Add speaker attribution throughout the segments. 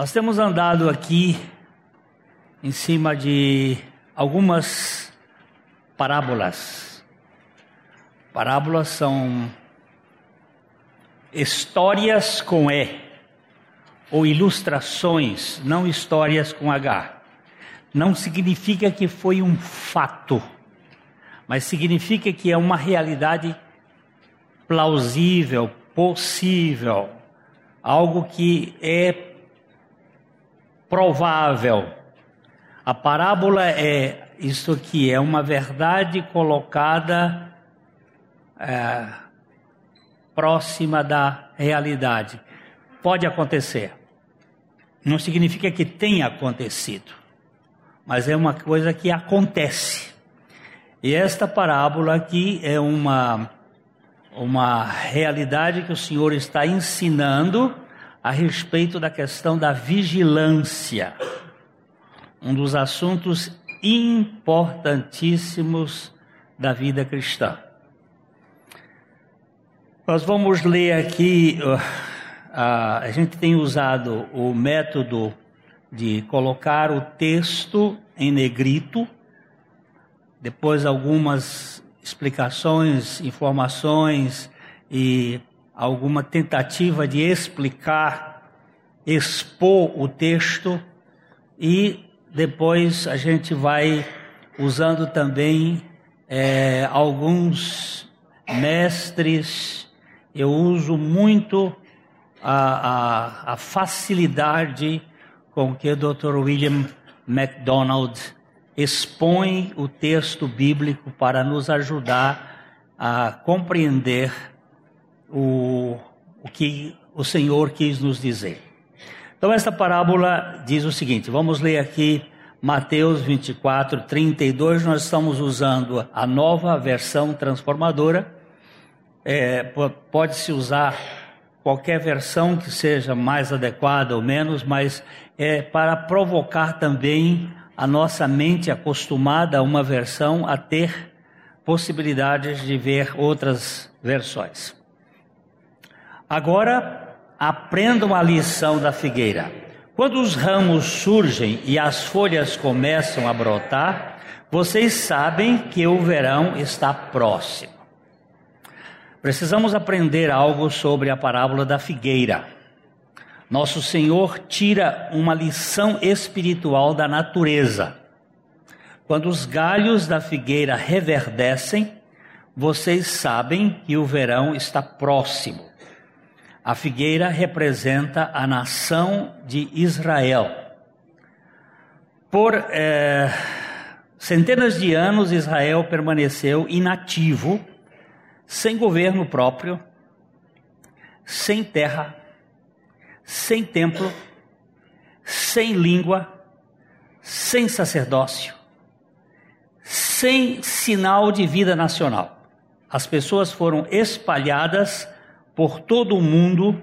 Speaker 1: Nós temos andado aqui em cima de algumas parábolas. Parábolas são histórias com E, ou ilustrações, não histórias com H. Não significa que foi um fato, mas significa que é uma realidade plausível, possível, algo que é provável. A parábola é isso aqui, é uma verdade colocada é, próxima da realidade. Pode acontecer. Não significa que tenha acontecido, mas é uma coisa que acontece. E esta parábola aqui é uma, uma realidade que o Senhor está ensinando a respeito da questão da vigilância, um dos assuntos importantíssimos da vida cristã. Nós vamos ler aqui, a gente tem usado o método de colocar o texto em negrito, depois algumas explicações, informações e alguma tentativa de explicar, expor o texto e depois a gente vai usando também é, alguns mestres. Eu uso muito a, a, a facilidade com que o Dr. William MacDonald expõe o texto bíblico para nos ajudar a compreender o, o que o Senhor quis nos dizer. Então, esta parábola diz o seguinte: vamos ler aqui Mateus 24, 32. Nós estamos usando a nova versão transformadora. É, Pode-se usar qualquer versão que seja mais adequada ou menos, mas é para provocar também a nossa mente acostumada a uma versão a ter possibilidades de ver outras versões. Agora, aprendam a lição da figueira. Quando os ramos surgem e as folhas começam a brotar, vocês sabem que o verão está próximo. Precisamos aprender algo sobre a parábola da figueira. Nosso Senhor tira uma lição espiritual da natureza. Quando os galhos da figueira reverdecem, vocês sabem que o verão está próximo. A figueira representa a nação de Israel. Por é, centenas de anos, Israel permaneceu inativo, sem governo próprio, sem terra, sem templo, sem língua, sem sacerdócio, sem sinal de vida nacional. As pessoas foram espalhadas por todo o mundo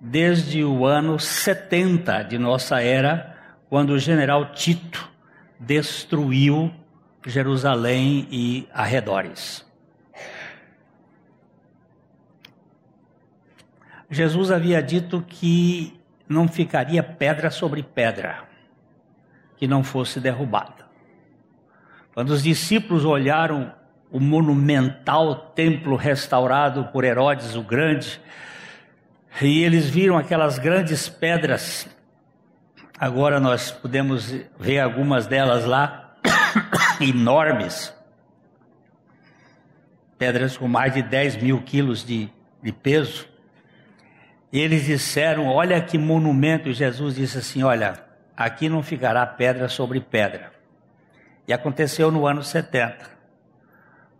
Speaker 1: desde o ano 70 de nossa era, quando o general Tito destruiu Jerusalém e arredores. Jesus havia dito que não ficaria pedra sobre pedra que não fosse derrubada. Quando os discípulos olharam o monumental templo restaurado por Herodes o Grande, e eles viram aquelas grandes pedras. Agora nós podemos ver algumas delas lá, enormes. Pedras com mais de 10 mil quilos de, de peso. E eles disseram: Olha que monumento. Jesus disse assim: Olha, aqui não ficará pedra sobre pedra. E aconteceu no ano 70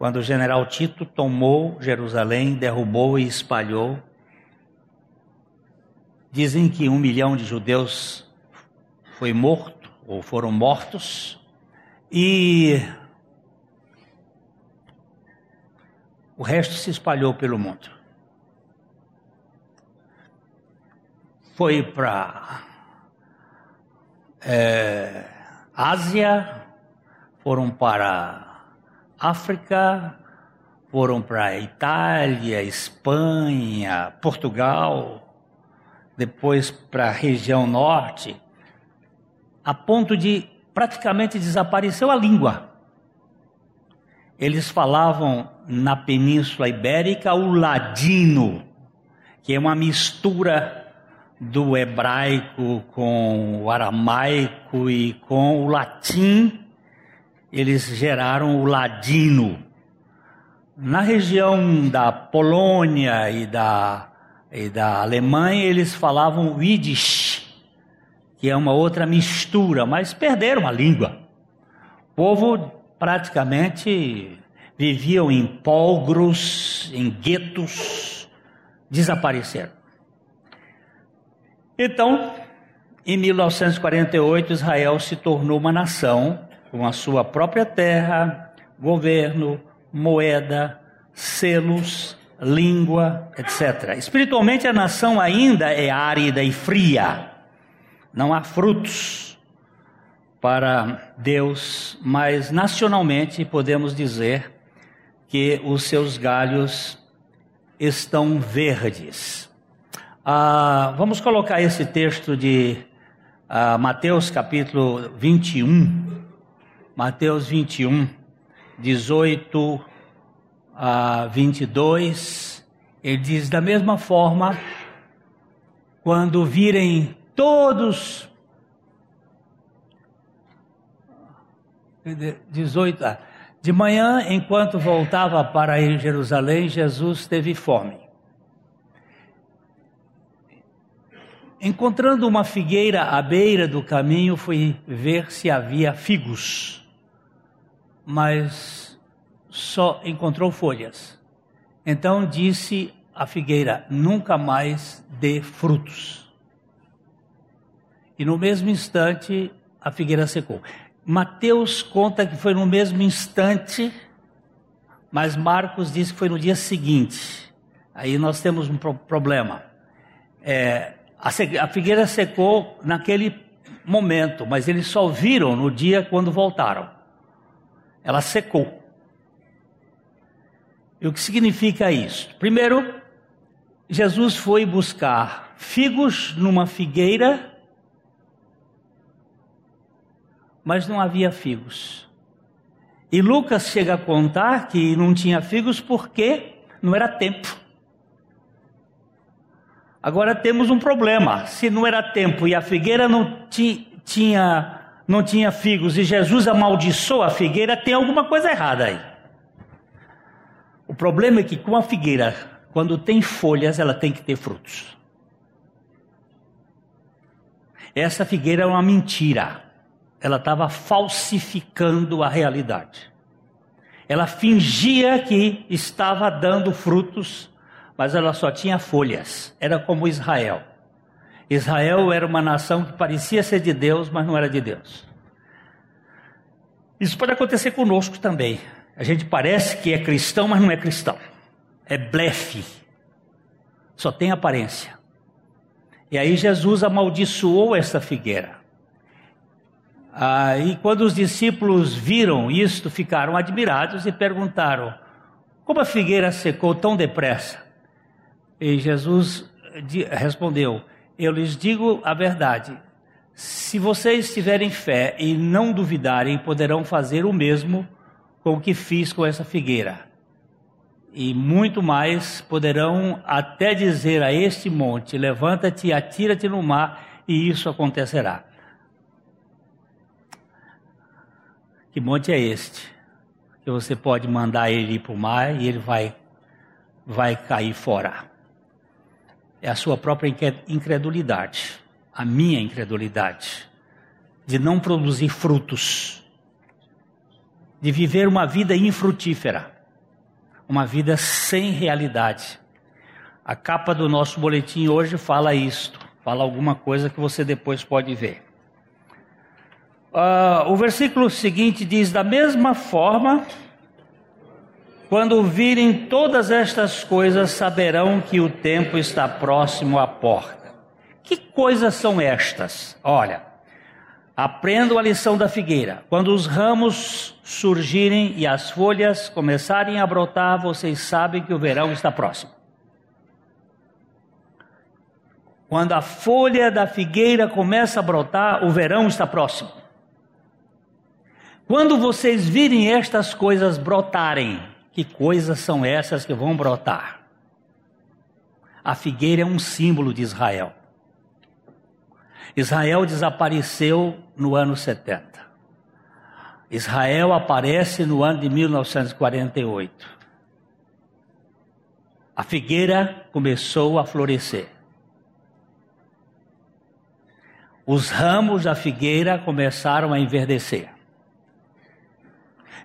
Speaker 1: quando o general Tito tomou Jerusalém, derrubou e espalhou. Dizem que um milhão de judeus foi morto ou foram mortos e o resto se espalhou pelo mundo. Foi para é, Ásia, foram para África, foram para Itália, Espanha, Portugal, depois para a região norte, a ponto de praticamente desapareceu a língua. Eles falavam na Península Ibérica o ladino, que é uma mistura do hebraico com o aramaico e com o latim. Eles geraram o ladino. Na região da Polônia e da, e da Alemanha, eles falavam o Yiddish, que é uma outra mistura, mas perderam a língua. O povo praticamente viviam em polgros, em guetos, desapareceram. Então, em 1948, Israel se tornou uma nação com a sua própria terra, governo, moeda, selos, língua, etc. Espiritualmente, a nação ainda é árida e fria. Não há frutos para Deus, mas nacionalmente podemos dizer que os seus galhos estão verdes. Ah, vamos colocar esse texto de ah, Mateus capítulo 21. Mateus 21, 18 a 22, ele diz: da mesma forma, quando virem todos. 18. Ah, de manhã, enquanto voltava para Jerusalém, Jesus teve fome. Encontrando uma figueira à beira do caminho, fui ver se havia figos, mas só encontrou folhas. Então disse a figueira: nunca mais dê frutos. E no mesmo instante a figueira secou. Mateus conta que foi no mesmo instante, mas Marcos diz que foi no dia seguinte. Aí nós temos um problema. É, a figueira secou naquele momento, mas eles só viram no dia quando voltaram. Ela secou. E o que significa isso? Primeiro, Jesus foi buscar figos numa figueira, mas não havia figos. E Lucas chega a contar que não tinha figos porque não era tempo. Agora temos um problema. Se não era tempo e a figueira não tinha, não tinha figos e Jesus amaldiçoou a figueira, tem alguma coisa errada aí. O problema é que com a figueira, quando tem folhas, ela tem que ter frutos. Essa figueira é uma mentira. Ela estava falsificando a realidade. Ela fingia que estava dando frutos, mas ela só tinha folhas. Era como Israel. Israel era uma nação que parecia ser de Deus, mas não era de Deus. Isso pode acontecer conosco também. A gente parece que é cristão, mas não é cristão. É blefe. Só tem aparência. E aí Jesus amaldiçoou essa figueira. Aí quando os discípulos viram isto, ficaram admirados e perguntaram: Como a figueira secou tão depressa? E Jesus respondeu: Eu lhes digo a verdade. Se vocês tiverem fé e não duvidarem, poderão fazer o mesmo com o que fiz com essa figueira. E muito mais poderão até dizer a este monte: levanta-te e atira-te no mar, e isso acontecerá. Que monte é este? Que você pode mandar ele ir para o mar e ele vai, vai cair fora. É a sua própria incredulidade, a minha incredulidade, de não produzir frutos de viver uma vida infrutífera, uma vida sem realidade. A capa do nosso boletim hoje fala isto, fala alguma coisa que você depois pode ver. Uh, o versículo seguinte diz: Da mesma forma, quando virem todas estas coisas, saberão que o tempo está próximo à porta. Que coisas são estas? Olha, Aprendam a lição da figueira. Quando os ramos surgirem e as folhas começarem a brotar, vocês sabem que o verão está próximo. Quando a folha da figueira começa a brotar, o verão está próximo. Quando vocês virem estas coisas brotarem, que coisas são essas que vão brotar? A figueira é um símbolo de Israel. Israel desapareceu no ano 70. Israel aparece no ano de 1948. A figueira começou a florescer. Os ramos da figueira começaram a enverdecer.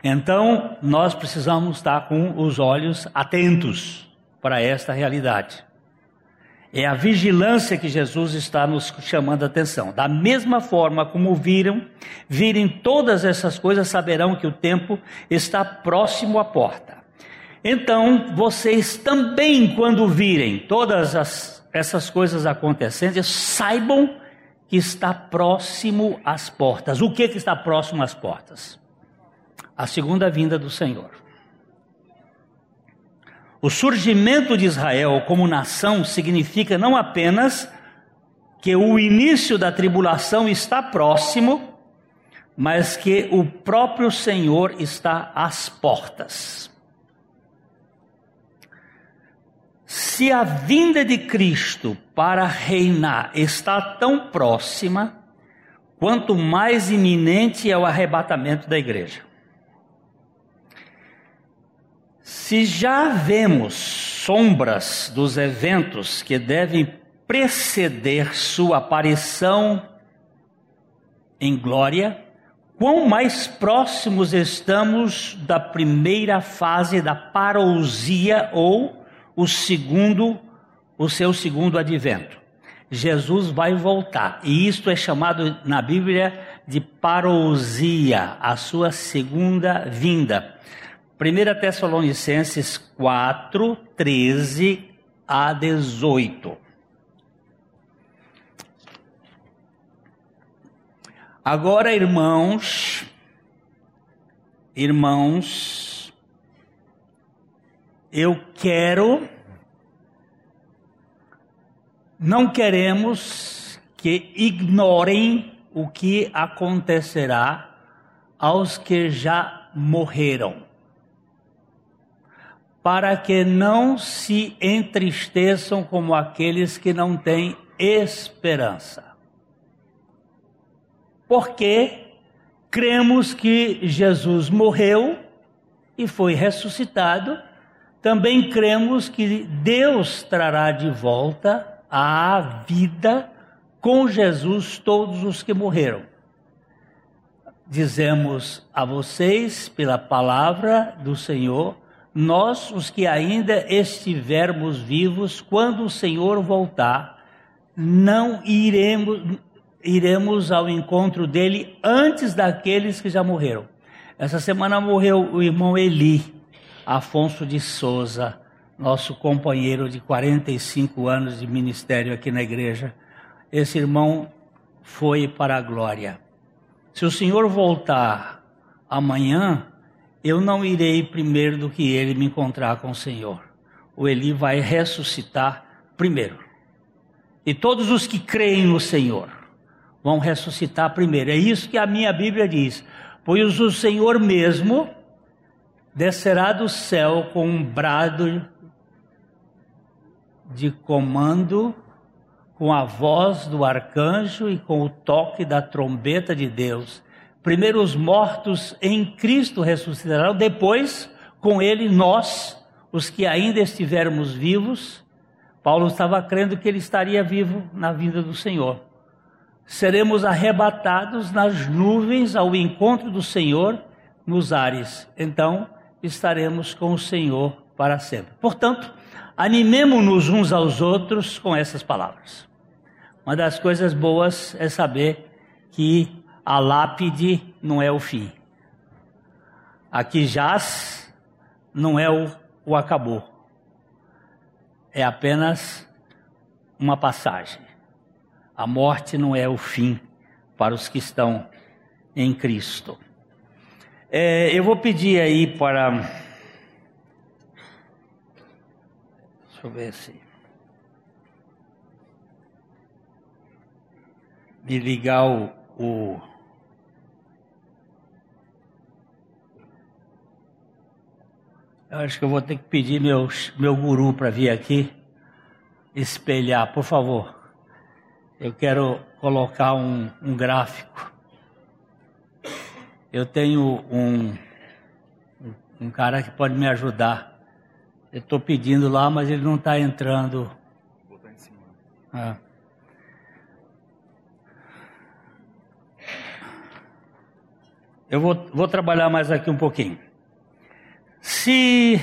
Speaker 1: Então, nós precisamos estar com os olhos atentos para esta realidade. É a vigilância que Jesus está nos chamando a atenção. Da mesma forma como viram, virem todas essas coisas, saberão que o tempo está próximo à porta. Então, vocês também, quando virem todas as, essas coisas acontecendo, saibam que está próximo às portas. O que, que está próximo às portas? A segunda vinda do Senhor. O surgimento de Israel como nação significa não apenas que o início da tribulação está próximo, mas que o próprio Senhor está às portas. Se a vinda de Cristo para reinar está tão próxima, quanto mais iminente é o arrebatamento da igreja. Se já vemos sombras dos eventos que devem preceder sua aparição em glória, quão mais próximos estamos da primeira fase da parousia ou o segundo, o seu segundo advento. Jesus vai voltar, e isto é chamado na Bíblia de parousia, a sua segunda vinda. 1 Tessalonicenses 4, 13 a 18. Agora, irmãos, irmãos, eu quero, não queremos que ignorem o que acontecerá aos que já morreram para que não se entristeçam como aqueles que não têm esperança. Porque cremos que Jesus morreu e foi ressuscitado, também cremos que Deus trará de volta à vida com Jesus todos os que morreram. Dizemos a vocês, pela palavra do Senhor, nós, os que ainda estivermos vivos, quando o Senhor voltar, não iremos, iremos ao encontro dele antes daqueles que já morreram. Essa semana morreu o irmão Eli, Afonso de Souza, nosso companheiro de 45 anos de ministério aqui na igreja. Esse irmão foi para a glória. Se o Senhor voltar amanhã, eu não irei primeiro do que ele me encontrar com o Senhor. O Eli vai ressuscitar primeiro. E todos os que creem no Senhor vão ressuscitar primeiro. É isso que a minha Bíblia diz. Pois o Senhor mesmo descerá do céu com um brado de comando, com a voz do arcanjo e com o toque da trombeta de Deus Primeiro os mortos em Cristo ressuscitarão, depois com ele nós, os que ainda estivermos vivos. Paulo estava crendo que ele estaria vivo na vinda do Senhor. Seremos arrebatados nas nuvens ao encontro do Senhor nos ares. Então estaremos com o Senhor para sempre. Portanto, animemo-nos uns aos outros com essas palavras. Uma das coisas boas é saber que a lápide não é o fim. Aqui jaz não é o, o acabou. É apenas uma passagem. A morte não é o fim para os que estão em Cristo. É, eu vou pedir aí para. Deixa eu ver se. me ligar o, o Eu acho que eu vou ter que pedir meu, meu guru para vir aqui espelhar, por favor. Eu quero colocar um, um gráfico. Eu tenho um, um cara que pode me ajudar. Eu estou pedindo lá, mas ele não está entrando. Vou botar em cima. Ah. Eu vou, vou trabalhar mais aqui um pouquinho. Se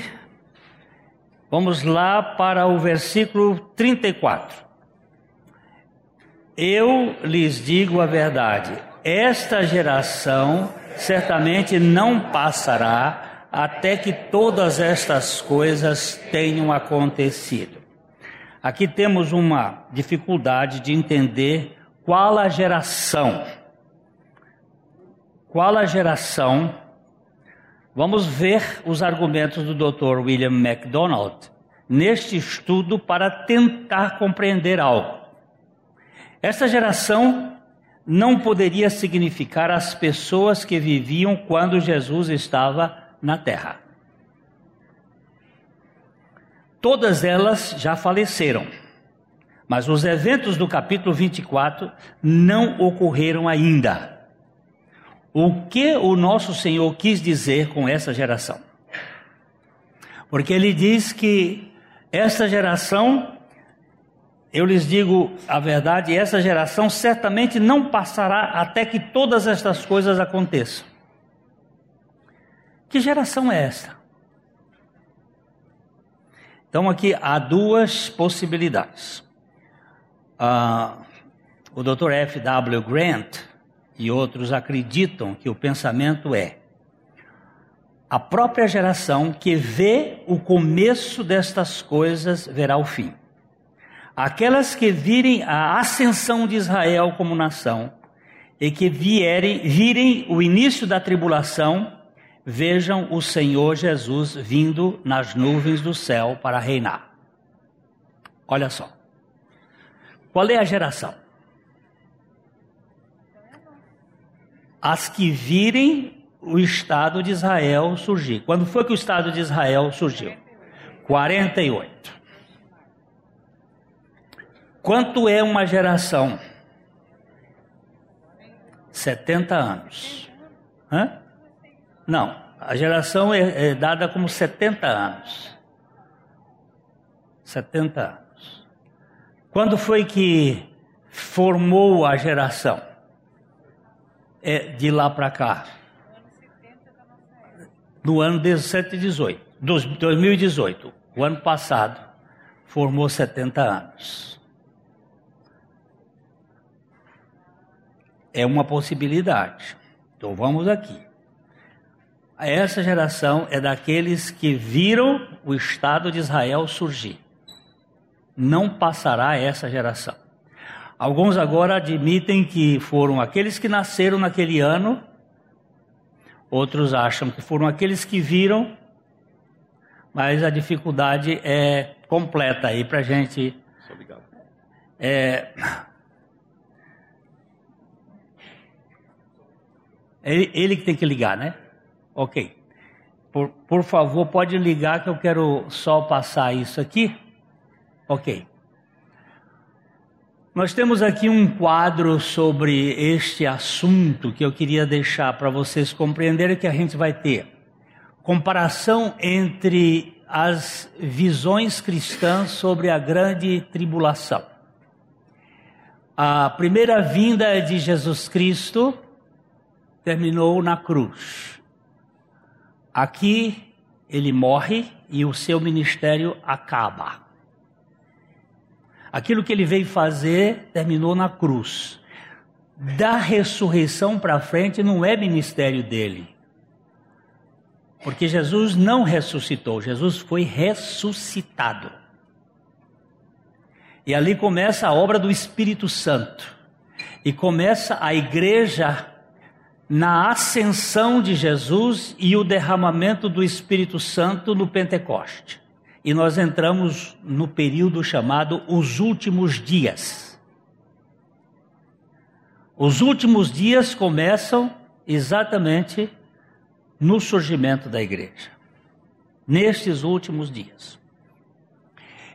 Speaker 1: vamos lá para o versículo 34. Eu lhes digo a verdade: esta geração certamente não passará até que todas estas coisas tenham acontecido. Aqui temos uma dificuldade de entender qual a geração. Qual a geração Vamos ver os argumentos do Dr. William MacDonald neste estudo para tentar compreender algo. Essa geração não poderia significar as pessoas que viviam quando Jesus estava na terra. Todas elas já faleceram, mas os eventos do capítulo 24 não ocorreram ainda o que o nosso Senhor quis dizer com essa geração. Porque ele diz que essa geração, eu lhes digo a verdade, essa geração certamente não passará até que todas estas coisas aconteçam. Que geração é esta? Então aqui há duas possibilidades. Uh, o Dr. F. W. Grant e outros acreditam que o pensamento é a própria geração que vê o começo destas coisas verá o fim. Aquelas que virem a ascensão de Israel como nação e que vierem, virem o início da tribulação, vejam o Senhor Jesus vindo nas nuvens do céu para reinar. Olha só. Qual é a geração? As que virem o Estado de Israel surgir. Quando foi que o Estado de Israel surgiu? 48. Quanto é uma geração? 70 anos. Hã? Não, a geração é, é dada como 70 anos. 70 anos. Quando foi que formou a geração? É, de lá para cá? No ano 17 e 18, 2018, o ano passado, formou 70 anos. É uma possibilidade. Então vamos aqui. Essa geração é daqueles que viram o Estado de Israel surgir. Não passará essa geração. Alguns agora admitem que foram aqueles que nasceram naquele ano, outros acham que foram aqueles que viram, mas a dificuldade é completa aí para a gente. Obrigado. É, ele, ele que tem que ligar, né? Ok. Por, por favor, pode ligar que eu quero só passar isso aqui. Ok. Nós temos aqui um quadro sobre este assunto que eu queria deixar para vocês compreenderem que a gente vai ter comparação entre as visões cristãs sobre a grande tribulação. A primeira vinda de Jesus Cristo terminou na cruz. Aqui ele morre e o seu ministério acaba. Aquilo que ele veio fazer terminou na cruz. Da ressurreição para frente não é ministério dele. Porque Jesus não ressuscitou, Jesus foi ressuscitado. E ali começa a obra do Espírito Santo. E começa a igreja na ascensão de Jesus e o derramamento do Espírito Santo no Pentecoste e nós entramos no período chamado os últimos dias. Os últimos dias começam exatamente no surgimento da igreja, nestes últimos dias.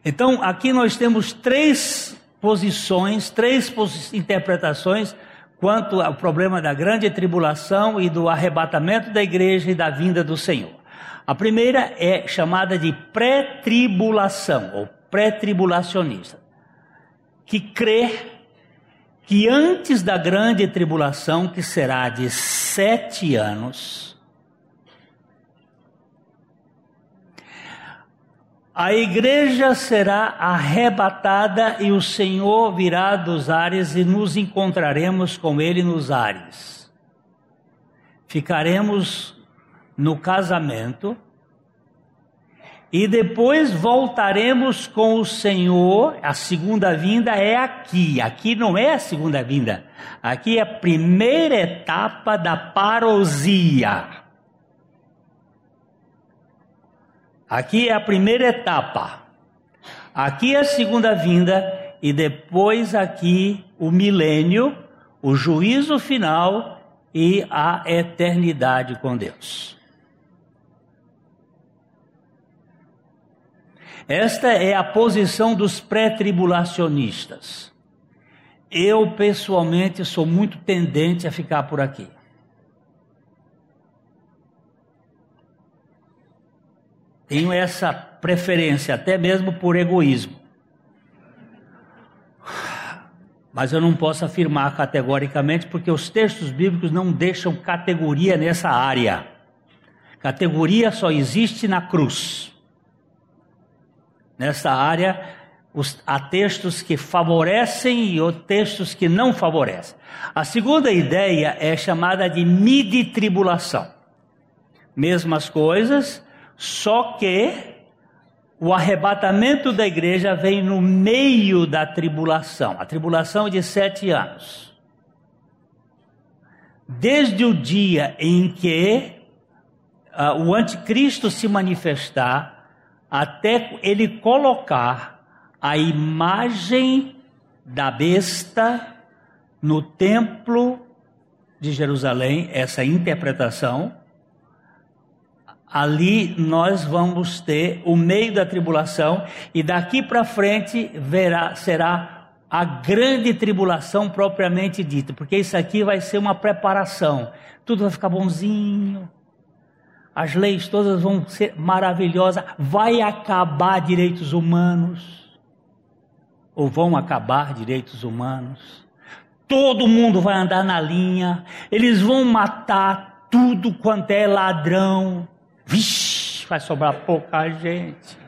Speaker 1: Então, aqui nós temos três posições, três interpretações quanto ao problema da grande tribulação e do arrebatamento da igreja e da vinda do Senhor. A primeira é chamada de pré-tribulação ou pré-tribulacionista, que crê que antes da grande tribulação, que será de sete anos, a igreja será arrebatada e o Senhor virá dos ares e nos encontraremos com Ele nos ares. Ficaremos no casamento e depois voltaremos com o Senhor. A segunda vinda é aqui. Aqui não é a segunda vinda. Aqui é a primeira etapa da parousia. Aqui é a primeira etapa. Aqui é a segunda vinda e depois aqui o milênio, o juízo final e a eternidade com Deus. Esta é a posição dos pré-tribulacionistas. Eu, pessoalmente, sou muito tendente a ficar por aqui. Tenho essa preferência, até mesmo por egoísmo. Mas eu não posso afirmar categoricamente, porque os textos bíblicos não deixam categoria nessa área. Categoria só existe na cruz. Nessa área, os, há textos que favorecem e textos que não favorecem. A segunda ideia é chamada de midi-tribulação. Mesmas coisas, só que o arrebatamento da igreja vem no meio da tribulação, a tribulação de sete anos. Desde o dia em que uh, o anticristo se manifestar, até ele colocar a imagem da besta no templo de Jerusalém, essa interpretação, ali nós vamos ter o meio da tribulação e daqui para frente verá, será a grande tribulação propriamente dita, porque isso aqui vai ser uma preparação. Tudo vai ficar bonzinho, as leis todas vão ser maravilhosas, vai acabar direitos humanos, ou vão acabar direitos humanos. Todo mundo vai andar na linha, eles vão matar tudo quanto é ladrão. Vixe, vai sobrar pouca gente.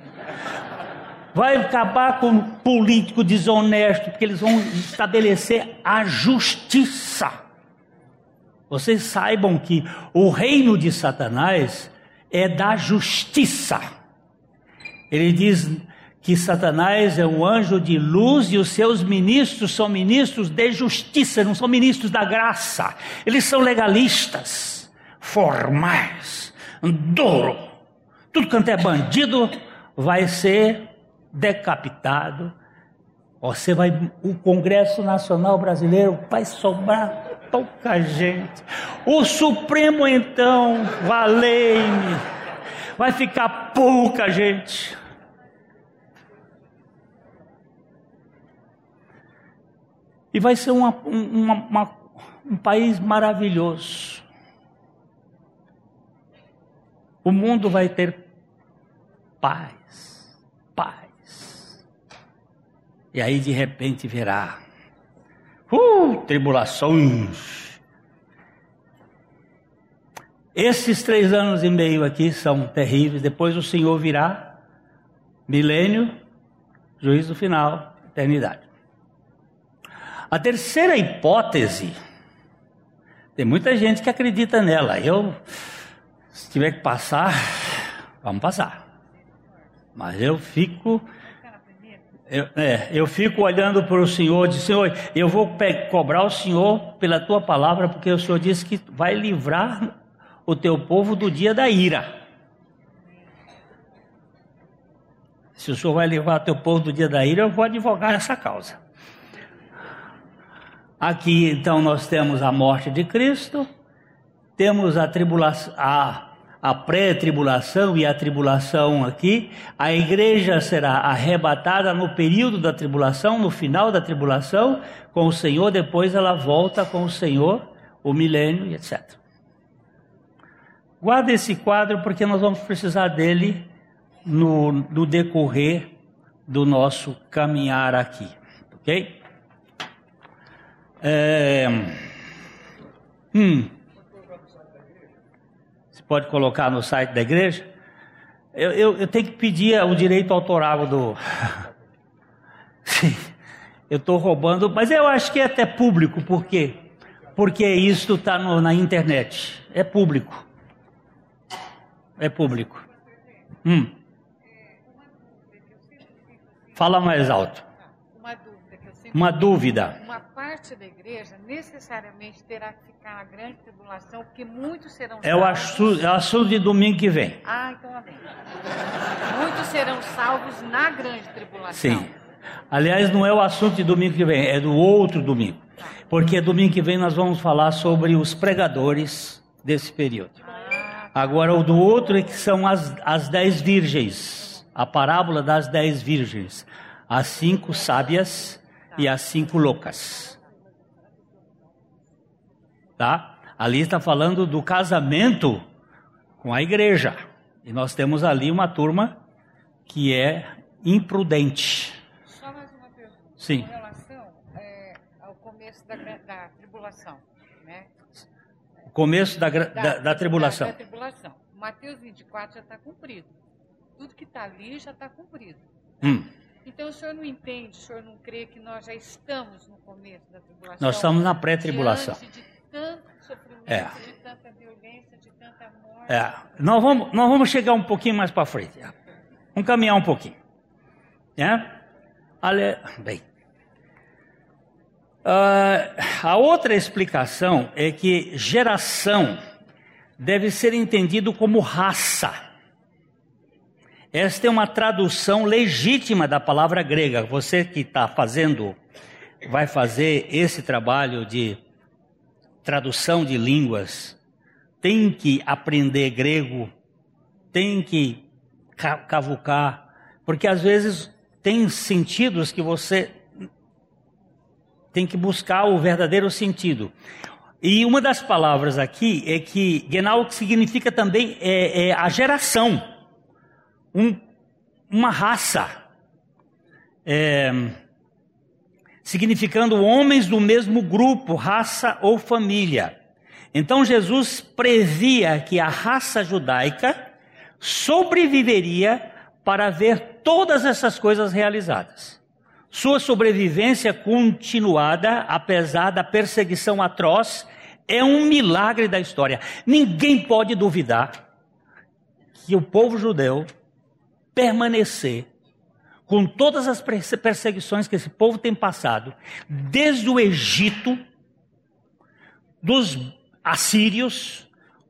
Speaker 1: Vai acabar com político desonesto, porque eles vão estabelecer a justiça. Vocês saibam que o reino de Satanás é da justiça. Ele diz que Satanás é um anjo de luz e os seus ministros são ministros de justiça, não são ministros da graça. Eles são legalistas, formais, duro. Tudo quanto é bandido vai ser decapitado. Você vai, o Congresso Nacional Brasileiro vai sobrar pouca gente. O Supremo, então, valei-me, vai ficar pouca gente. E vai ser uma, uma, uma, um país maravilhoso. O mundo vai ter paz, paz. E aí de repente verá Uh, tribulações. Esses três anos e meio aqui são terríveis. Depois o Senhor virá, milênio, juízo final, eternidade. A terceira hipótese, tem muita gente que acredita nela. Eu, se tiver que passar, vamos passar. Mas eu fico eu, é, eu fico olhando para o Senhor, de Senhor, eu vou cobrar o Senhor pela tua palavra, porque o Senhor disse que vai livrar o teu povo do dia da ira. Se o Senhor vai livrar o teu povo do dia da ira, eu vou advogar essa causa. Aqui então nós temos a morte de Cristo, temos a tribulação, a, a pré-tribulação e a tribulação aqui. A igreja será arrebatada no período da tribulação, no final da tribulação, com o Senhor, depois ela volta com o Senhor, o milênio etc. Guarda esse quadro porque nós vamos precisar dele no, no decorrer do nosso caminhar aqui, ok? É... Hum. Pode colocar no site da igreja? Eu, eu, eu tenho que pedir o direito autoral do. Sim, eu estou roubando, mas eu acho que é até público, por quê? Porque isso está na internet. É público. É público. Hum. Fala mais alto.
Speaker 2: Uma dúvida que eu sempre
Speaker 1: Uma dúvida.
Speaker 2: Uma parte da igreja necessariamente terá que ficar na grande tribulação, porque muitos serão
Speaker 1: É o
Speaker 2: salvos.
Speaker 1: assunto, é o assunto de domingo que vem.
Speaker 2: Ah, então amém. Muitos serão salvos na grande tribulação.
Speaker 1: Sim. Aliás, não é o assunto de domingo que vem, é do outro domingo. Porque domingo que vem nós vamos falar sobre os pregadores desse período.
Speaker 2: Ah,
Speaker 1: Agora, o do outro é que são as, as dez virgens. A parábola das dez virgens. As cinco sábias e as cinco loucas. Tá? Ali está falando do casamento com a igreja. E nós temos ali uma turma que é imprudente.
Speaker 2: só mais uma pergunta.
Speaker 1: Sim.
Speaker 2: Com relação é, ao começo da, da tribulação, né?
Speaker 1: O começo da, gra- da, da tribulação.
Speaker 2: Da, da tribulação. Mateus 24 já está cumprido. Tudo que está ali já está cumprido.
Speaker 1: Hum.
Speaker 2: Então o senhor não entende, o senhor não crê que nós já estamos no começo da tribulação?
Speaker 1: Nós estamos na pré-tribulação.
Speaker 2: Diante de tanto sofrimento,
Speaker 1: É.
Speaker 2: de tanta violência, de tanta morte.
Speaker 1: É, nós, vamos, nós vamos chegar um pouquinho mais para frente. Vamos caminhar um pouquinho. É? Ale... Bem. Ah, a outra explicação é que geração deve ser entendido como raça. Esta é uma tradução legítima da palavra grega. Você que está fazendo, vai fazer esse trabalho de tradução de línguas, tem que aprender grego, tem que ca- cavucar, porque às vezes tem sentidos que você tem que buscar o verdadeiro sentido. E uma das palavras aqui é que Genau significa também é, é a geração, um- uma raça, É, significando homens do mesmo grupo, raça ou família. Então Jesus previa que a raça judaica sobreviveria para ver todas essas coisas realizadas. Sua sobrevivência continuada, apesar da perseguição atroz, é um milagre da história. Ninguém pode duvidar que o povo judeu permanecer com todas as perse- perseguições que esse povo tem passado, desde o Egito, dos assírios,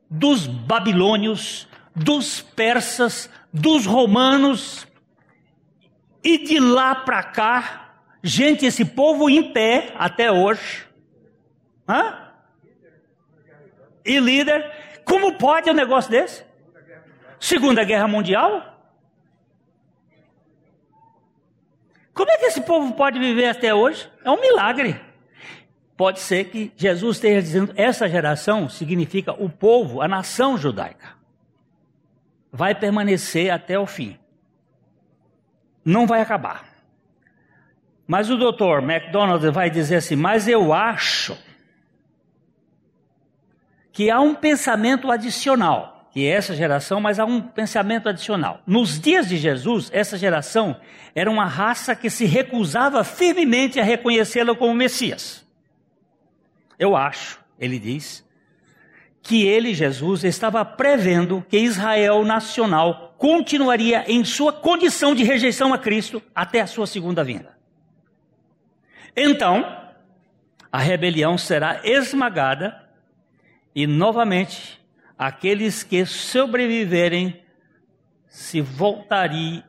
Speaker 1: dos babilônios, dos persas, dos romanos, e de lá para cá, gente, esse povo em pé até hoje. Hã? E líder, como pode um negócio desse? Segunda Guerra Mundial? Como é que esse povo pode viver até hoje? É um milagre. Pode ser que Jesus esteja dizendo, essa geração significa o povo, a nação judaica. Vai permanecer até o fim. Não vai acabar. Mas o doutor MacDonald vai dizer assim: Mas eu acho que há um pensamento adicional, que essa geração, mas há um pensamento adicional. Nos dias de Jesus, essa geração era uma raça que se recusava firmemente a reconhecê-lo como Messias. Eu acho, ele diz, que ele, Jesus, estava prevendo que Israel nacional continuaria em sua condição de rejeição a Cristo até a sua segunda vinda. Então, a rebelião será esmagada e novamente aqueles que sobreviverem se voltariam,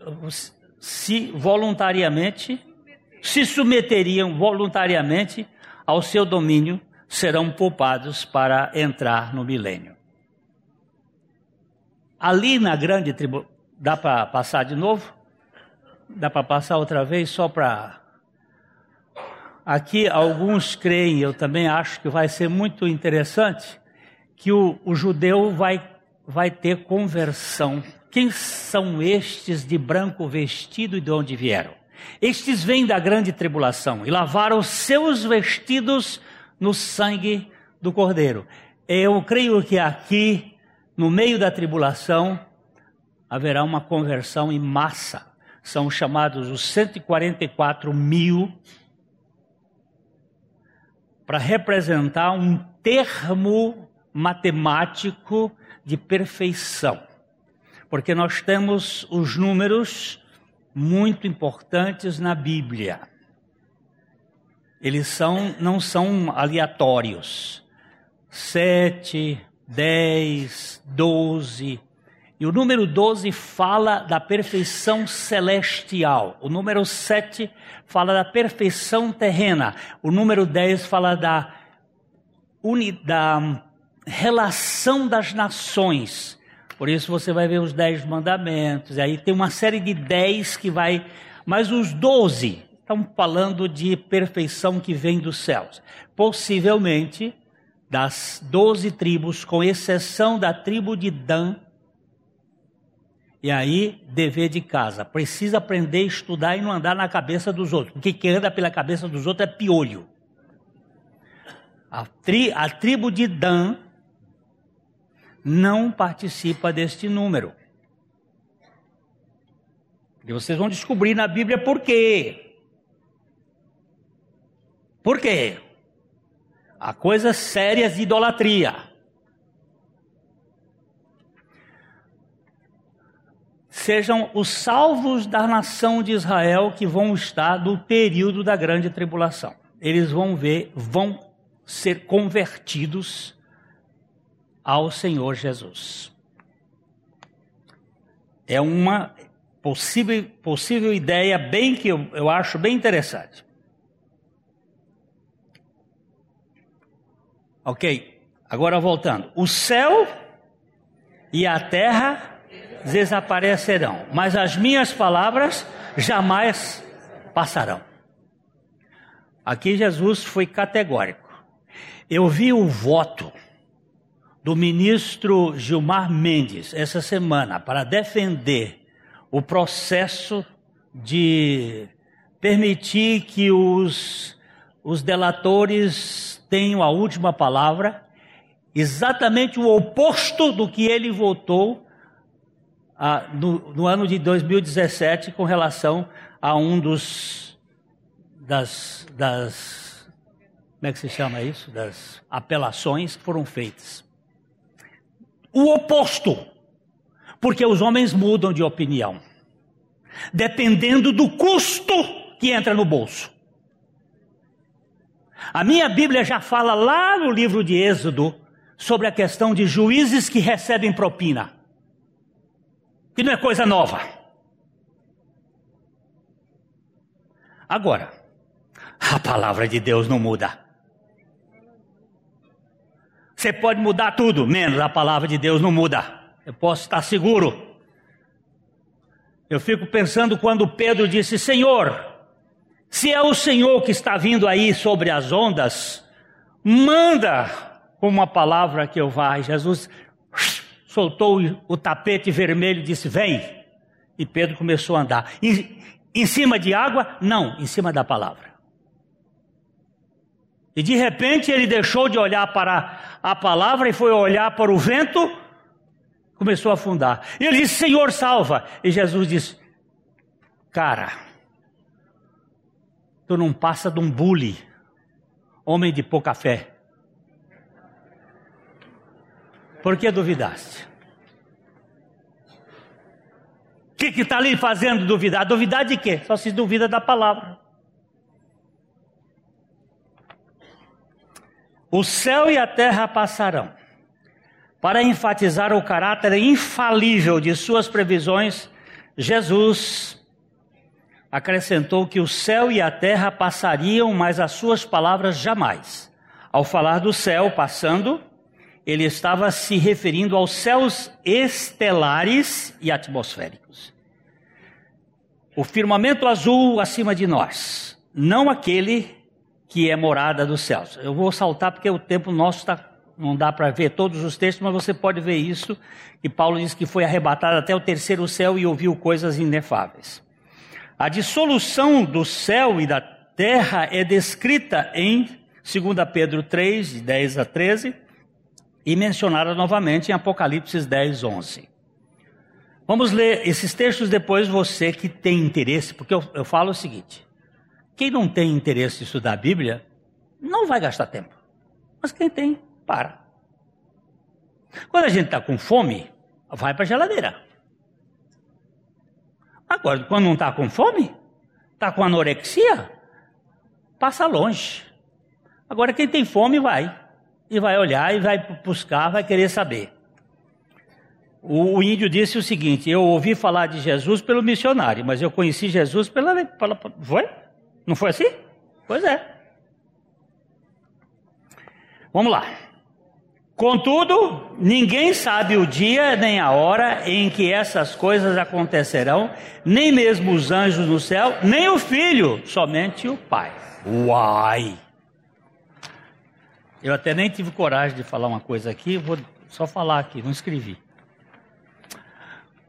Speaker 1: se voluntariamente, se submeteriam voluntariamente ao seu domínio serão poupados para entrar no milênio. Ali na grande tribo, dá para passar de novo? Dá para passar outra vez só para Aqui alguns creem, eu também acho que vai ser muito interessante, que o, o judeu vai, vai ter conversão. Quem são estes de branco vestido e de onde vieram? Estes vêm da grande tribulação e lavaram seus vestidos no sangue do Cordeiro. Eu creio que aqui, no meio da tribulação, haverá uma conversão em massa. São chamados os 144 mil para representar um termo matemático de perfeição. Porque nós temos os números muito importantes na Bíblia. Eles são, não são aleatórios. Sete, dez, doze. E o número 12 fala da perfeição celestial. O número 7 fala da perfeição terrena. O número 10 fala da, uni, da relação das nações. Por isso você vai ver os 10 mandamentos. Aí tem uma série de 10 que vai. Mas os 12 estão falando de perfeição que vem dos céus. Possivelmente das 12 tribos, com exceção da tribo de Dan e aí, dever de casa. Precisa aprender estudar e não andar na cabeça dos outros. Porque quem anda pela cabeça dos outros é piolho. A, tri, a tribo de Dan não participa deste número. E vocês vão descobrir na Bíblia por quê. Por quê? Há coisas sérias de idolatria. sejam os salvos da nação de Israel que vão estar no período da grande tribulação. Eles vão ver, vão ser convertidos ao Senhor Jesus. É uma possível, possível ideia bem que eu, eu acho bem interessante. Ok, agora voltando. O céu e a terra desaparecerão, mas as minhas palavras jamais passarão. Aqui Jesus foi categórico. Eu vi o voto do ministro Gilmar Mendes essa semana para defender o processo de permitir que os, os delatores tenham a última palavra, exatamente o oposto do que ele votou ah, no, no, ano de 2017 com relação a um dos das, das como é que se chama isso? Das apelações que foram feitas. O oposto, porque os homens mudam de opinião, dependendo do custo que entra no bolso. A minha Bíblia já fala lá no livro de Êxodo sobre a questão de juízes que recebem propina que não é coisa nova. Agora, a palavra de Deus não muda. Você pode mudar tudo, menos a palavra de Deus não muda. Eu posso estar seguro. Eu fico pensando quando Pedro disse: Senhor, se é o Senhor que está vindo aí sobre as ondas, manda uma palavra que eu vá. Jesus soltou o tapete vermelho e disse: Vem. E Pedro começou a andar. Em, em cima de água? Não, em cima da palavra. E de repente ele deixou de olhar para a palavra e foi olhar para o vento, começou a afundar. E ele disse: Senhor, salva. E Jesus disse: Cara, tu não passa de um bully, homem de pouca fé. Por que duvidaste? O que está ali fazendo duvidar? Duvidar de quê? Só se duvida da palavra. O céu e a terra passarão. Para enfatizar o caráter infalível de suas previsões, Jesus acrescentou que o céu e a terra passariam, mas as suas palavras jamais. Ao falar do céu passando, ele estava se referindo aos céus estelares e atmosféricos. O firmamento azul acima de nós, não aquele que é morada dos céus. Eu vou saltar porque o tempo nosso está não dá para ver todos os textos, mas você pode ver isso, que Paulo diz que foi arrebatado até o terceiro céu e ouviu coisas inefáveis. A dissolução do céu e da terra é descrita em 2 Pedro 3, de 10 a 13, e mencionada novamente em Apocalipse 10, 11. Vamos ler esses textos depois, você que tem interesse, porque eu, eu falo o seguinte: quem não tem interesse em estudar a Bíblia, não vai gastar tempo. Mas quem tem, para. Quando a gente está com fome, vai para a geladeira. Agora, quando não está com fome, está com anorexia, passa longe. Agora, quem tem fome, vai. E vai olhar, e vai buscar, vai querer saber. O, índio disse o seguinte: Eu ouvi falar de Jesus pelo missionário, mas eu conheci Jesus pela. pela foi? Não foi assim? Pois é. Vamos lá. Contudo, ninguém sabe o dia nem a hora em que essas coisas acontecerão, nem mesmo os anjos no céu, nem o filho, somente o pai. Uai! Eu até nem tive coragem de falar uma coisa aqui, vou só falar aqui, não escrevi.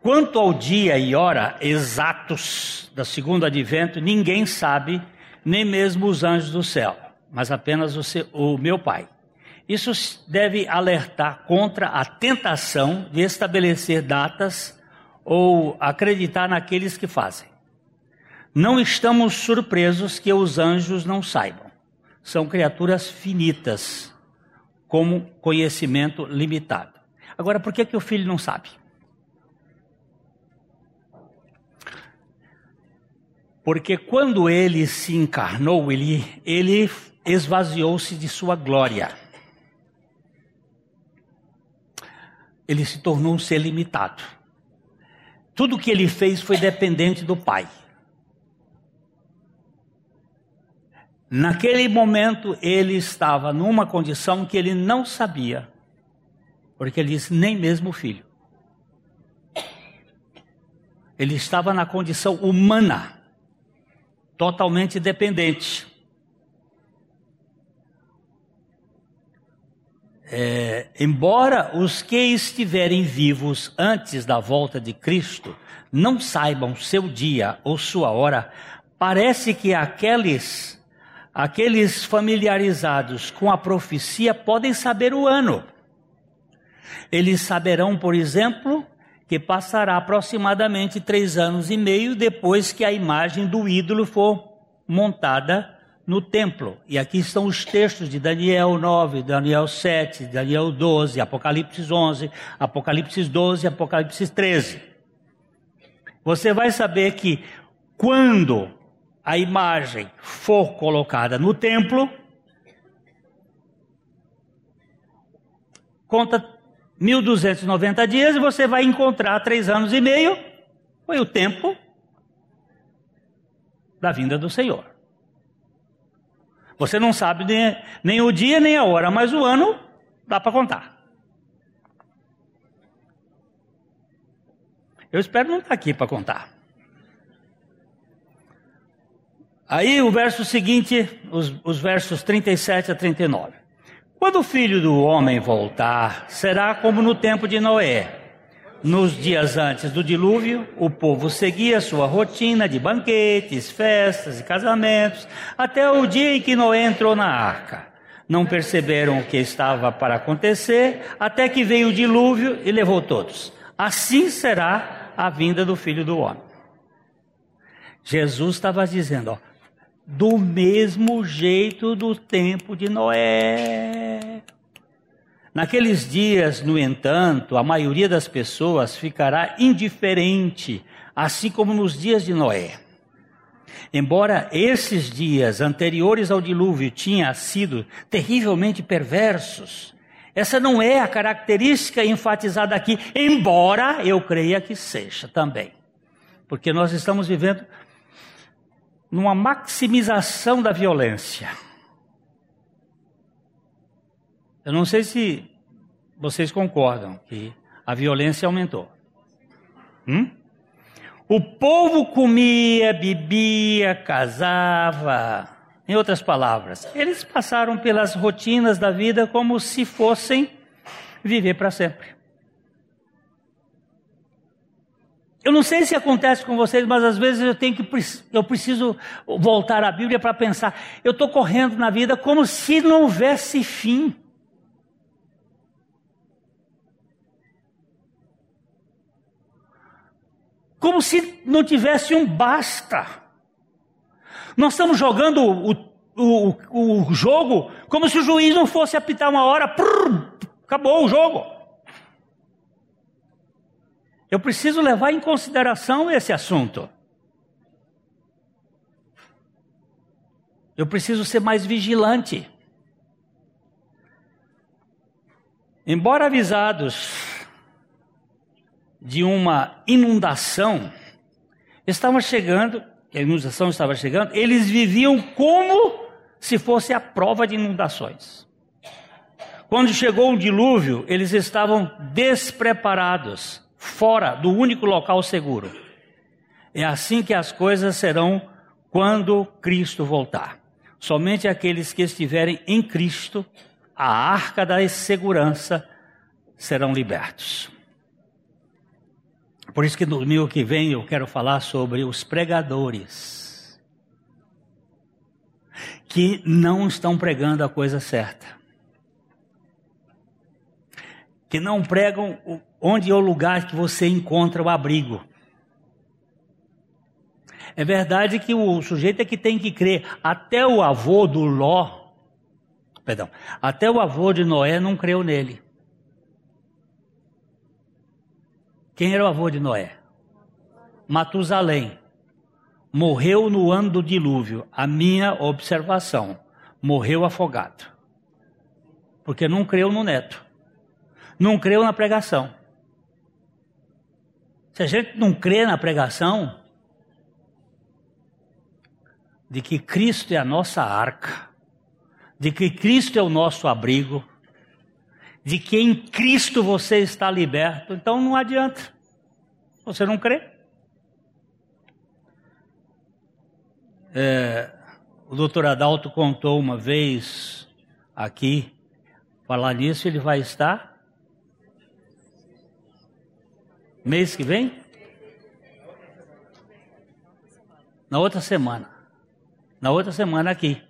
Speaker 1: Quanto ao dia e hora exatos da segundo advento, ninguém sabe, nem mesmo os anjos do céu, mas apenas o, seu, o meu pai. Isso deve alertar contra a tentação de estabelecer datas ou acreditar naqueles que fazem. Não estamos surpresos que os anjos não saibam. São criaturas finitas, com conhecimento limitado. Agora, por que, que o filho não sabe? Porque quando ele se encarnou, ele, ele esvaziou-se de sua glória. ele se tornou um ser limitado. Tudo que ele fez foi dependente do Pai. Naquele momento, ele estava numa condição que ele não sabia, porque ele disse: nem mesmo o filho. Ele estava na condição humana, totalmente dependente. é, embora os que estiverem vivos antes da volta de Cristo não saibam seu dia ou sua hora, parece que aqueles, aqueles familiarizados com a profecia podem saber o ano. Eles saberão, por exemplo, que passará aproximadamente três anos e meio depois que a imagem do ídolo for montada no templo. E aqui estão os textos de Daniel 9, Daniel 7, Daniel 12, Apocalipse 11, Apocalipse 12, Apocalipse 13. Você vai saber que quando a imagem for colocada no templo, conta 1290 dias você vai encontrar três anos e meio, foi o tempo da vinda do Senhor. Você não sabe nem, nem o dia nem a hora, mas o ano dá para contar. Eu espero não estar tá aqui para contar. Aí o verso seguinte, os, os versos 37 a 39. Quando o filho do homem voltar, será como no tempo de Noé nos dias antes do dilúvio, o povo seguia sua rotina de banquetes, festas e casamentos, até o dia em que Noé entrou na arca. Não perceberam o que estava para acontecer, até que veio o dilúvio e levou todos. Assim será a vinda do filho do homem. Jesus estava dizendo, ó, do mesmo jeito do tempo de Noé. Naqueles dias, no entanto, a maioria das pessoas ficará indiferente, assim como nos dias de Noé. Embora esses dias anteriores ao dilúvio tinham sido terrivelmente perversos, essa não é a característica enfatizada aqui, embora eu creia que seja também. Porque nós estamos vivendo numa maximização da violência. Eu não sei se vocês concordam que a violência aumentou. Hum? O povo comia, bebia, casava. Em outras palavras, eles passaram pelas rotinas da vida como se fossem viver para sempre. Eu não sei se acontece com vocês, mas às vezes eu tenho que eu preciso voltar à Bíblia para pensar. Eu estou correndo na vida como se não houvesse fim. como se não tivesse um basta. Nós estamos jogando o, o, o jogo como se o juiz não fosse apitar uma hora, prrr, acabou o jogo. Eu preciso levar em consideração esse assunto. Eu preciso ser mais vigilante. Embora avisados de uma inundação, estava chegando, a inundação estava chegando, eles viviam como se fosse a prova de inundações. Quando chegou o dilúvio, eles estavam despreparados, fora do único local seguro. É assim que as coisas serão quando Cristo voltar. Somente aqueles que estiverem em Cristo, a arca da segurança, serão libertos. Por isso que no domingo que vem eu quero falar sobre os pregadores que não estão pregando a coisa certa. Que não pregam onde é o lugar que você encontra o abrigo. É verdade que o sujeito é que tem que crer. Até o avô do Ló, perdão, até o avô de Noé não creu nele. Quem era o avô de Noé? Matusalém. Morreu no ano do dilúvio. A minha observação. Morreu afogado. Porque não creu no neto. Não creu na pregação. Se a gente não crê na pregação, de que Cristo é a nossa arca, de que Cristo é o nosso abrigo, de que em Cristo você está liberto, então não adianta. Você não crê? É, o doutor Adalto contou uma vez aqui, falar nisso, ele vai estar mês que vem? Na outra semana. Na outra semana aqui.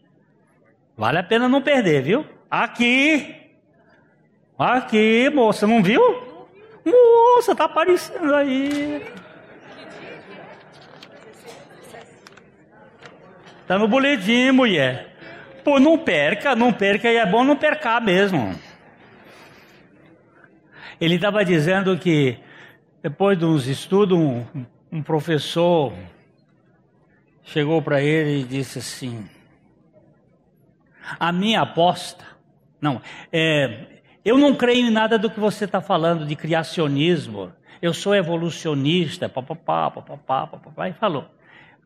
Speaker 1: Vale a pena não perder, viu? Aqui Aqui, moça, não viu? Moça, tá aparecendo aí. Tá no boletim, mulher. Pô, não perca, não perca, e é bom não percar mesmo. Ele estava dizendo que depois de uns estudos, um, um professor chegou para ele e disse assim: A minha aposta, não, é, eu não creio em nada do que você está falando de criacionismo. Eu sou evolucionista, papapá, papapá, papapá, e falou.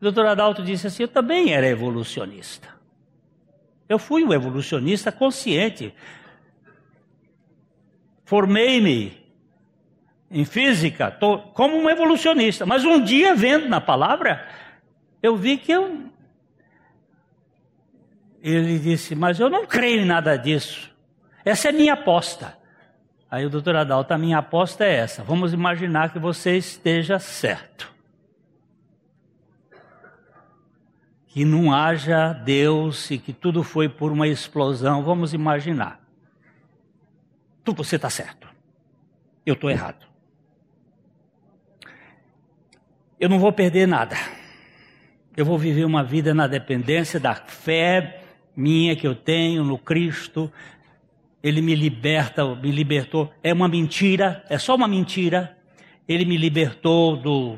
Speaker 1: O doutor Adalto disse assim: Eu também era evolucionista. Eu fui um evolucionista consciente. Formei-me em física tô, como um evolucionista. Mas um dia, vendo na palavra, eu vi que eu. Ele disse: Mas eu não creio em nada disso. Essa é minha aposta. Aí o doutor Adalto, a minha aposta é essa. Vamos imaginar que você esteja certo. Que não haja Deus e que tudo foi por uma explosão. Vamos imaginar. Tu, você está certo. Eu estou errado. Eu não vou perder nada. Eu vou viver uma vida na dependência da fé minha que eu tenho no Cristo, ele me liberta, me libertou. É uma mentira, é só uma mentira. Ele me libertou do,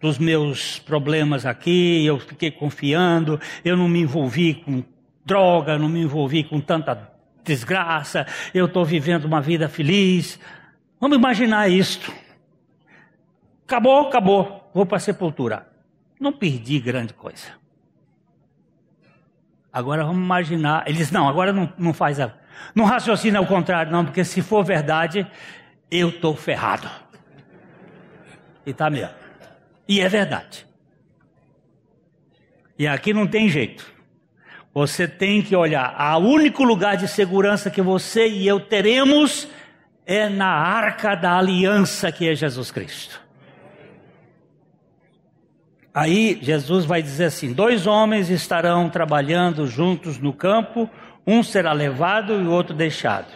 Speaker 1: dos meus problemas aqui, eu fiquei confiando, eu não me envolvi com droga, não me envolvi com tanta desgraça, eu estou vivendo uma vida feliz. Vamos imaginar isto. Acabou, acabou, vou para a sepultura. Não perdi grande coisa. Agora vamos imaginar. Ele diz: não, agora não, não faz. A, não raciocina ao contrário, não, porque se for verdade, eu estou ferrado. E está mesmo. E é verdade. E aqui não tem jeito. Você tem que olhar. O único lugar de segurança que você e eu teremos é na arca da aliança que é Jesus Cristo. Aí Jesus vai dizer assim: dois homens estarão trabalhando juntos no campo, um será levado e o outro deixado.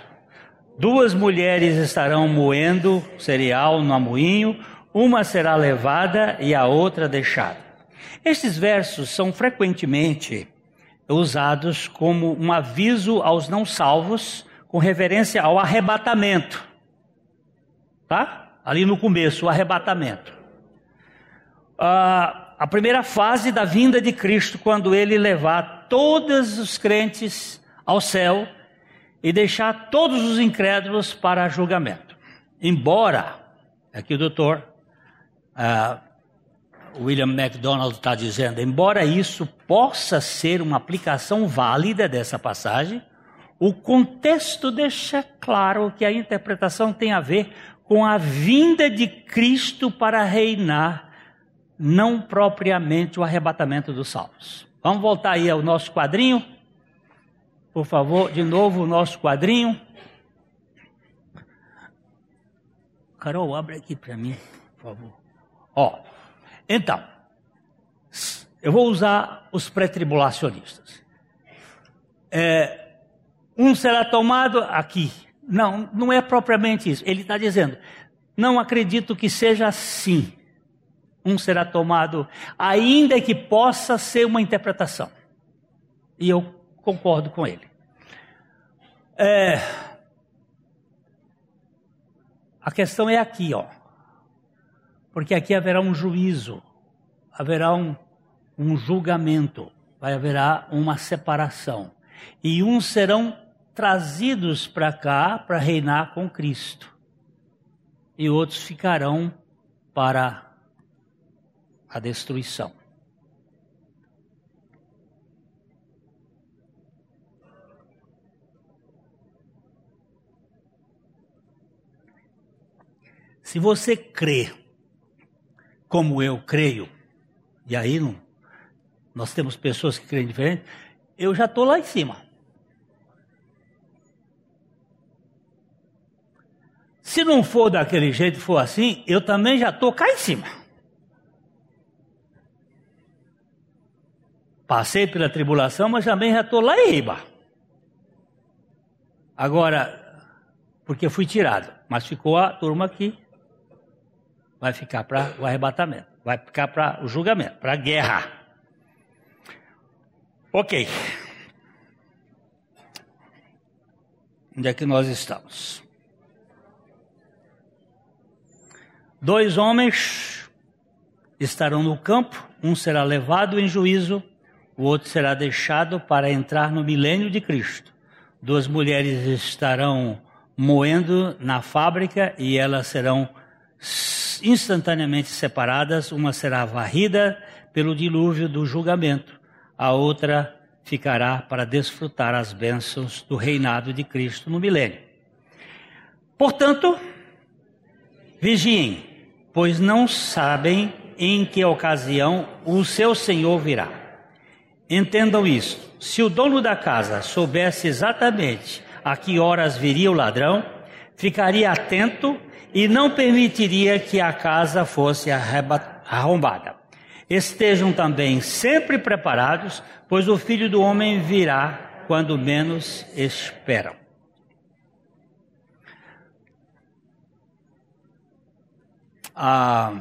Speaker 1: Duas mulheres estarão moendo cereal no amoinho, uma será levada e a outra deixada. Estes versos são frequentemente usados como um aviso aos não salvos com referência ao arrebatamento. Tá? Ali no começo, o arrebatamento. Ah, a primeira fase da vinda de Cristo, quando ele levar todos os crentes ao céu e deixar todos os incrédulos para julgamento. Embora, aqui o doutor uh, William MacDonald está dizendo, embora isso possa ser uma aplicação válida dessa passagem, o contexto deixa claro que a interpretação tem a ver com a vinda de Cristo para reinar não propriamente o arrebatamento dos salvos. Vamos voltar aí ao nosso quadrinho. Por favor, de novo o nosso quadrinho. Carol, abre aqui para mim, por favor. Ó, então, eu vou usar os pré-tribulacionistas. É, um será tomado aqui. Não, não é propriamente isso. Ele está dizendo, não acredito que seja assim um será tomado, ainda que possa ser uma interpretação. E eu concordo com ele. É, a questão é aqui, ó. Porque aqui haverá um juízo, haverá um, um julgamento, vai haverá uma separação. E uns serão trazidos para cá para reinar com Cristo. E outros ficarão para a destruição. Se você crê como eu creio, e aí não, nós temos pessoas que creem diferente, eu já estou lá em cima. Se não for daquele jeito, for assim, eu também já estou cá em cima. Passei pela tribulação, mas também já estou lá em riba. Agora, porque fui tirado, mas ficou a turma aqui. Vai ficar para o arrebatamento, vai ficar para o julgamento, para a guerra. Ok. Onde é que nós estamos? Dois homens estarão no campo, um será levado em juízo o outro será deixado para entrar no milênio de Cristo. Duas mulheres estarão moendo na fábrica e elas serão instantaneamente separadas. Uma será varrida pelo dilúvio do julgamento, a outra ficará para desfrutar as bênçãos do reinado de Cristo no milênio. Portanto, vigiem, pois não sabem em que ocasião o seu Senhor virá. Entendam isso. Se o dono da casa soubesse exatamente a que horas viria o ladrão, ficaria atento e não permitiria que a casa fosse arrombada. Estejam também sempre preparados, pois o filho do homem virá quando menos esperam. Ah,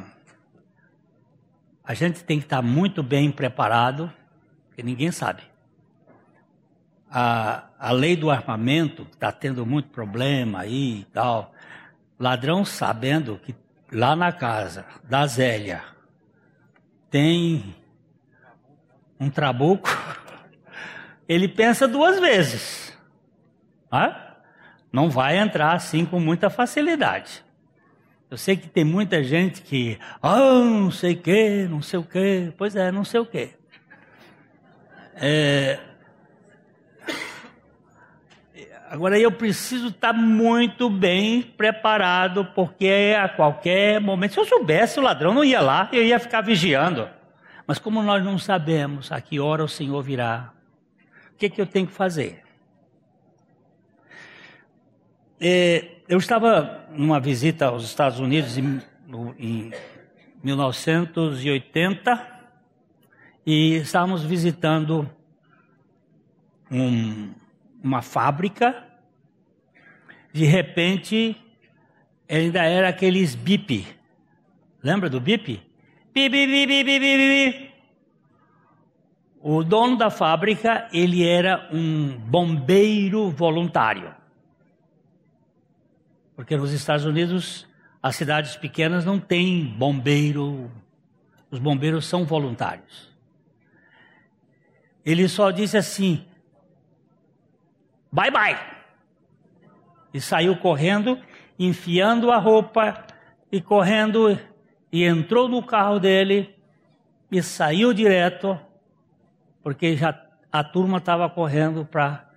Speaker 1: a gente tem que estar muito bem preparado ninguém sabe. A, a lei do armamento está tendo muito problema aí e tal. Ladrão sabendo que lá na casa da Zélia tem um trabuco, ele pensa duas vezes. Não vai entrar assim com muita facilidade. Eu sei que tem muita gente que, ah, não sei o que, não sei o que. Pois é, não sei o que. É, Agora eu preciso estar muito bem preparado, porque a qualquer momento, se eu soubesse, o ladrão não ia lá, eu ia ficar vigiando. Mas como nós não sabemos a que hora o Senhor virá, o que, que eu tenho que fazer? É, eu estava numa visita aos Estados Unidos em, em 1980 e estávamos visitando um, uma fábrica. De repente, ainda era aqueles bip. Lembra do bip? Bip, bip, bip, bip, bip. O dono da fábrica, ele era um bombeiro voluntário. Porque nos Estados Unidos, as cidades pequenas não têm bombeiro, os bombeiros são voluntários. Ele só disse assim: bye bye. E saiu correndo, enfiando a roupa e correndo, e entrou no carro dele e saiu direto, porque já a turma estava correndo para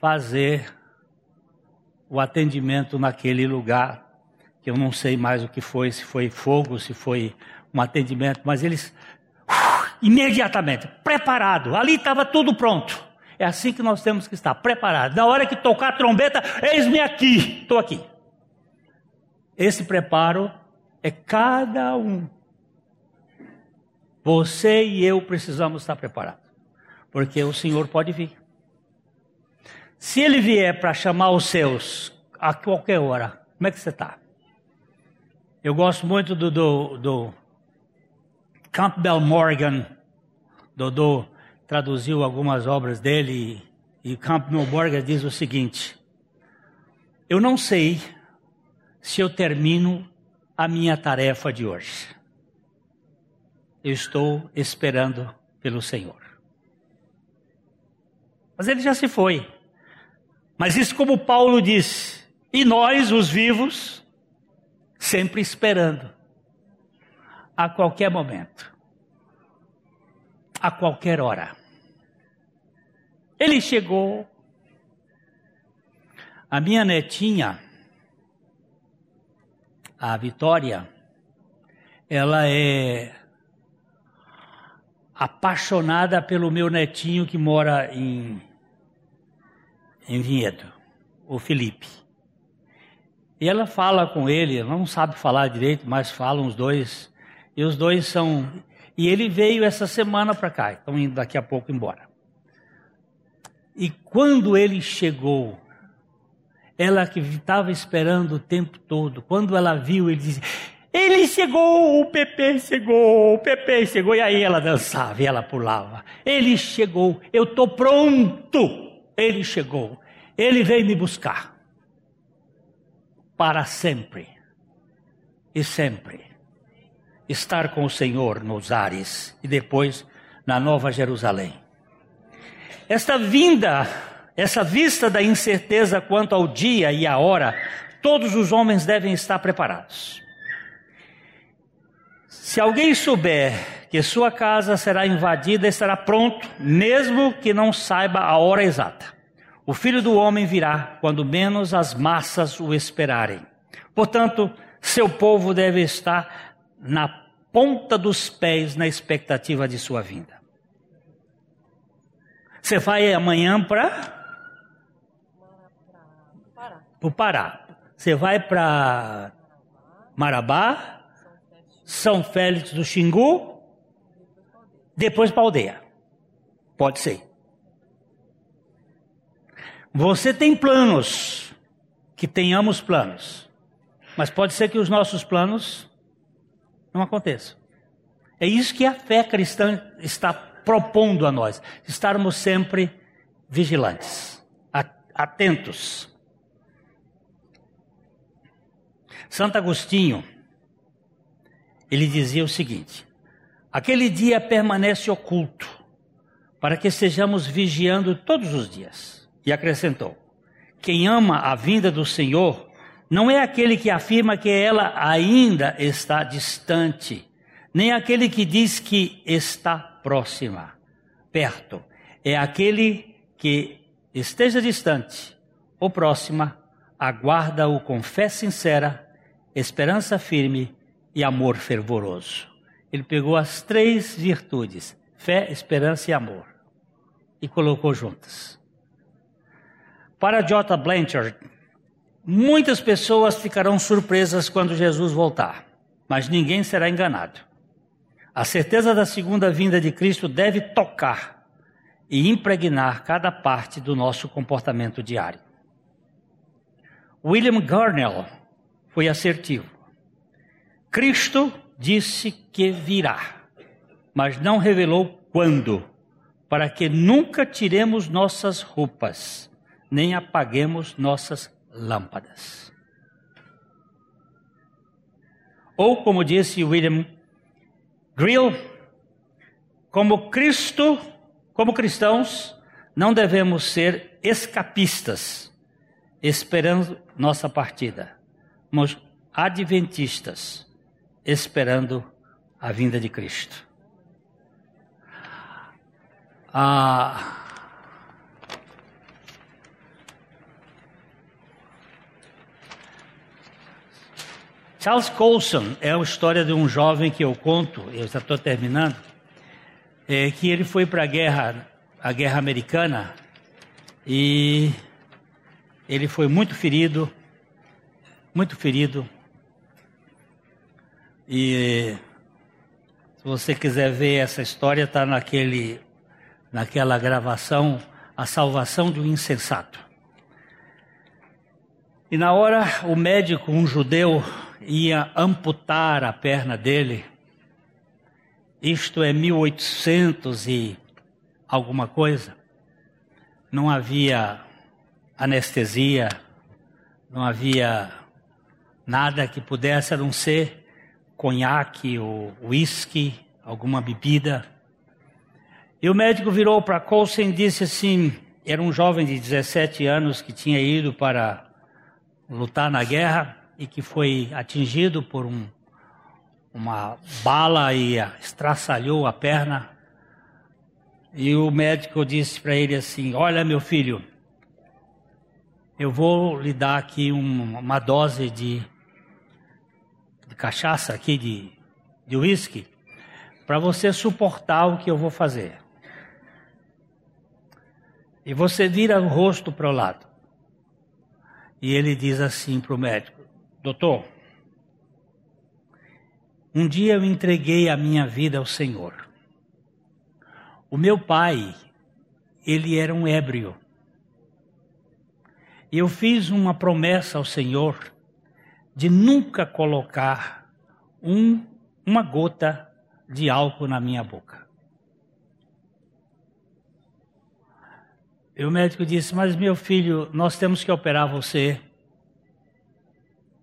Speaker 1: fazer o atendimento naquele lugar, que eu não sei mais o que foi, se foi fogo, se foi um atendimento, mas eles imediatamente, preparado, ali estava tudo pronto. É assim que nós temos que estar, preparados. Na hora que tocar a trombeta, eis-me aqui, estou aqui. Esse preparo é cada um. Você e eu precisamos estar preparados, porque o Senhor pode vir. Se ele vier para chamar os seus a qualquer hora, como é que você está? Eu gosto muito do, do, do Campbell Morgan. Dodô traduziu algumas obras dele e, Campbell Morgan diz o seguinte: Eu não sei se eu termino a minha tarefa de hoje. Eu estou esperando pelo Senhor. Mas ele já se foi. Mas isso, como Paulo disse, e nós, os vivos, sempre esperando, a qualquer momento, a qualquer hora. Ele chegou, a minha netinha, a Vitória, ela é apaixonada pelo meu netinho que mora em em Vinhedo, o Felipe. E ela fala com ele, ela não sabe falar direito, mas falam os dois. E os dois são. E ele veio essa semana para cá, estão indo daqui a pouco embora. E quando ele chegou, ela que estava esperando o tempo todo, quando ela viu, ele disse: Ele chegou, o Pepe chegou, o Pepe chegou. E aí ela dançava e ela pulava. Ele chegou, eu estou pronto. Ele chegou, ele veio me buscar para sempre e sempre estar com o Senhor nos ares e depois na Nova Jerusalém. Esta vinda, essa vista da incerteza quanto ao dia e à hora, todos os homens devem estar preparados. Se alguém souber que sua casa será invadida, estará pronto, mesmo que não saiba a hora exata. O filho do homem virá quando menos as massas o esperarem. Portanto, seu povo deve estar na ponta dos pés na expectativa de sua vinda. Você vai amanhã para o Pará. Você vai para Marabá, São Félix do Xingu, depois para aldeia. Pode ser. Você tem planos, que tenhamos planos, mas pode ser que os nossos planos não aconteçam. É isso que a fé cristã está propondo a nós, estarmos sempre vigilantes, atentos. Santo Agostinho, ele dizia o seguinte: Aquele dia permanece oculto, para que estejamos vigiando todos os dias. E acrescentou: Quem ama a vinda do Senhor não é aquele que afirma que ela ainda está distante, nem aquele que diz que está próxima, perto. É aquele que esteja distante ou próxima, aguarda-o com fé sincera, esperança firme e amor fervoroso. Ele pegou as três virtudes, fé, esperança e amor, e colocou juntas. Para J. Blanchard, muitas pessoas ficarão surpresas quando Jesus voltar, mas ninguém será enganado. A certeza da segunda vinda de Cristo deve tocar e impregnar cada parte do nosso comportamento diário. William Garnell foi assertivo. Cristo disse que virá, mas não revelou quando, para que nunca tiremos nossas roupas, nem apaguemos nossas lâmpadas. Ou, como disse William Grill, como Cristo, como cristãos, não devemos ser escapistas, esperando nossa partida, mas adventistas, esperando a vinda de Cristo. Ah, Charles Colson é a história de um jovem que eu conto, eu já estou terminando, é, que ele foi para a guerra, a guerra americana, e ele foi muito ferido, muito ferido. E se você quiser ver essa história, está naquele, naquela gravação, a salvação de um insensato. E na hora, o médico, um judeu, ia amputar a perna dele. Isto é 1800 e alguma coisa. Não havia anestesia, não havia nada que pudesse a não ser conhaque ou uísque, alguma bebida. E o médico virou para Coulson e disse assim: era um jovem de 17 anos que tinha ido para lutar na guerra e que foi atingido por um, uma bala e estraçalhou a perna. E o médico disse para ele assim: Olha, meu filho, eu vou lhe dar aqui um, uma dose de, de cachaça aqui, de, de uísque, para você suportar o que eu vou fazer. E você vira o rosto para o lado. E ele diz assim para o médico: Doutor, um dia eu entreguei a minha vida ao Senhor. O meu pai, ele era um ébrio. E eu fiz uma promessa ao Senhor de nunca colocar um, uma gota de álcool na minha boca. E o médico disse: Mas meu filho, nós temos que operar você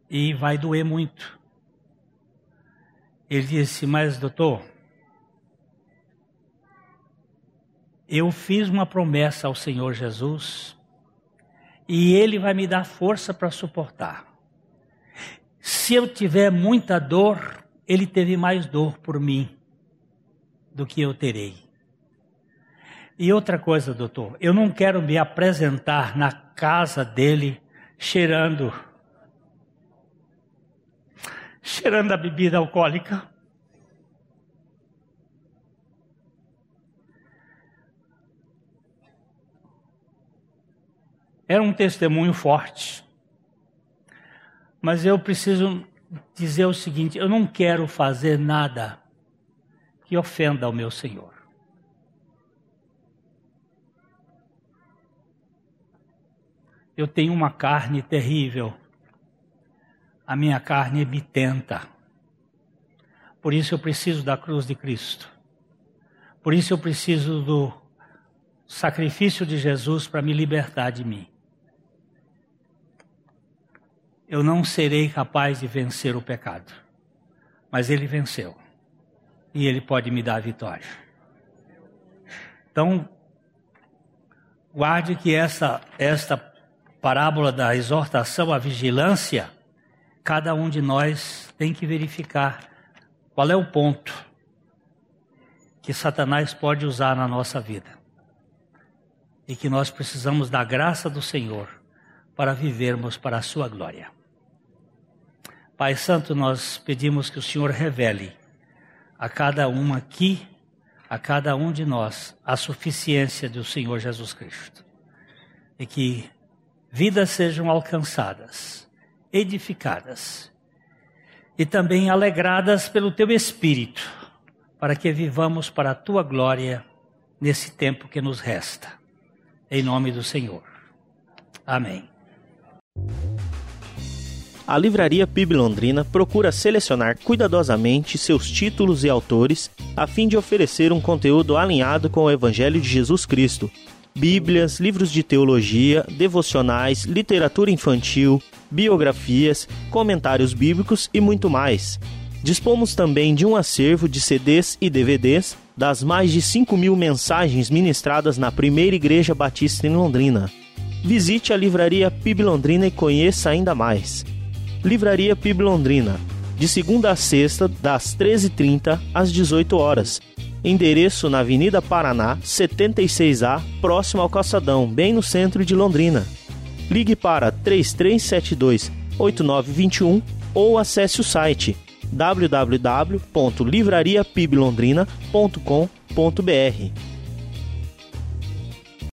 Speaker 1: e vai doer muito. Ele disse: Mas, doutor, eu fiz uma promessa ao Senhor Jesus e Ele vai me dar força para suportar. Se eu tiver muita dor, Ele teve mais dor por mim do que eu terei. E outra coisa, doutor, eu não quero me apresentar na casa dele cheirando cheirando a bebida alcoólica. Era um testemunho forte. Mas eu preciso dizer o seguinte: eu não quero fazer nada que ofenda ao meu Senhor. Eu tenho uma carne terrível a minha carne me tenta. Por isso eu preciso da cruz de Cristo. Por isso eu preciso do sacrifício de Jesus para me libertar de mim. Eu não serei capaz de vencer o pecado, mas ele venceu. E ele pode me dar a vitória. Então, guarde que essa esta parábola da exortação à vigilância cada um de nós tem que verificar qual é o ponto que Satanás pode usar na nossa vida. E que nós precisamos da graça do Senhor para vivermos para a sua glória. Pai Santo, nós pedimos que o Senhor revele a cada um aqui, a cada um de nós, a suficiência do Senhor Jesus Cristo. E que vidas sejam alcançadas, edificadas e também alegradas pelo teu Espírito, para que vivamos para a tua glória nesse tempo que nos resta. Em nome do Senhor. Amém.
Speaker 3: A Livraria PIB Londrina procura selecionar cuidadosamente seus títulos e autores a fim de oferecer um conteúdo alinhado com o Evangelho de Jesus Cristo. Bíblias, livros de teologia, devocionais, literatura infantil, biografias, comentários bíblicos e muito mais. Dispomos também de um acervo de CDs e DVDs das mais de 5 mil mensagens ministradas na primeira Igreja Batista em Londrina. Visite a Livraria PIB Londrina e conheça ainda mais. Livraria PIB Londrina, de segunda a sexta, das 13h30 às 18 horas. Endereço na Avenida Paraná, 76A, próximo ao Calçadão, bem no centro de Londrina. Ligue para 3372 8921 ou acesse o site www.livrariapiblondrina.com.br.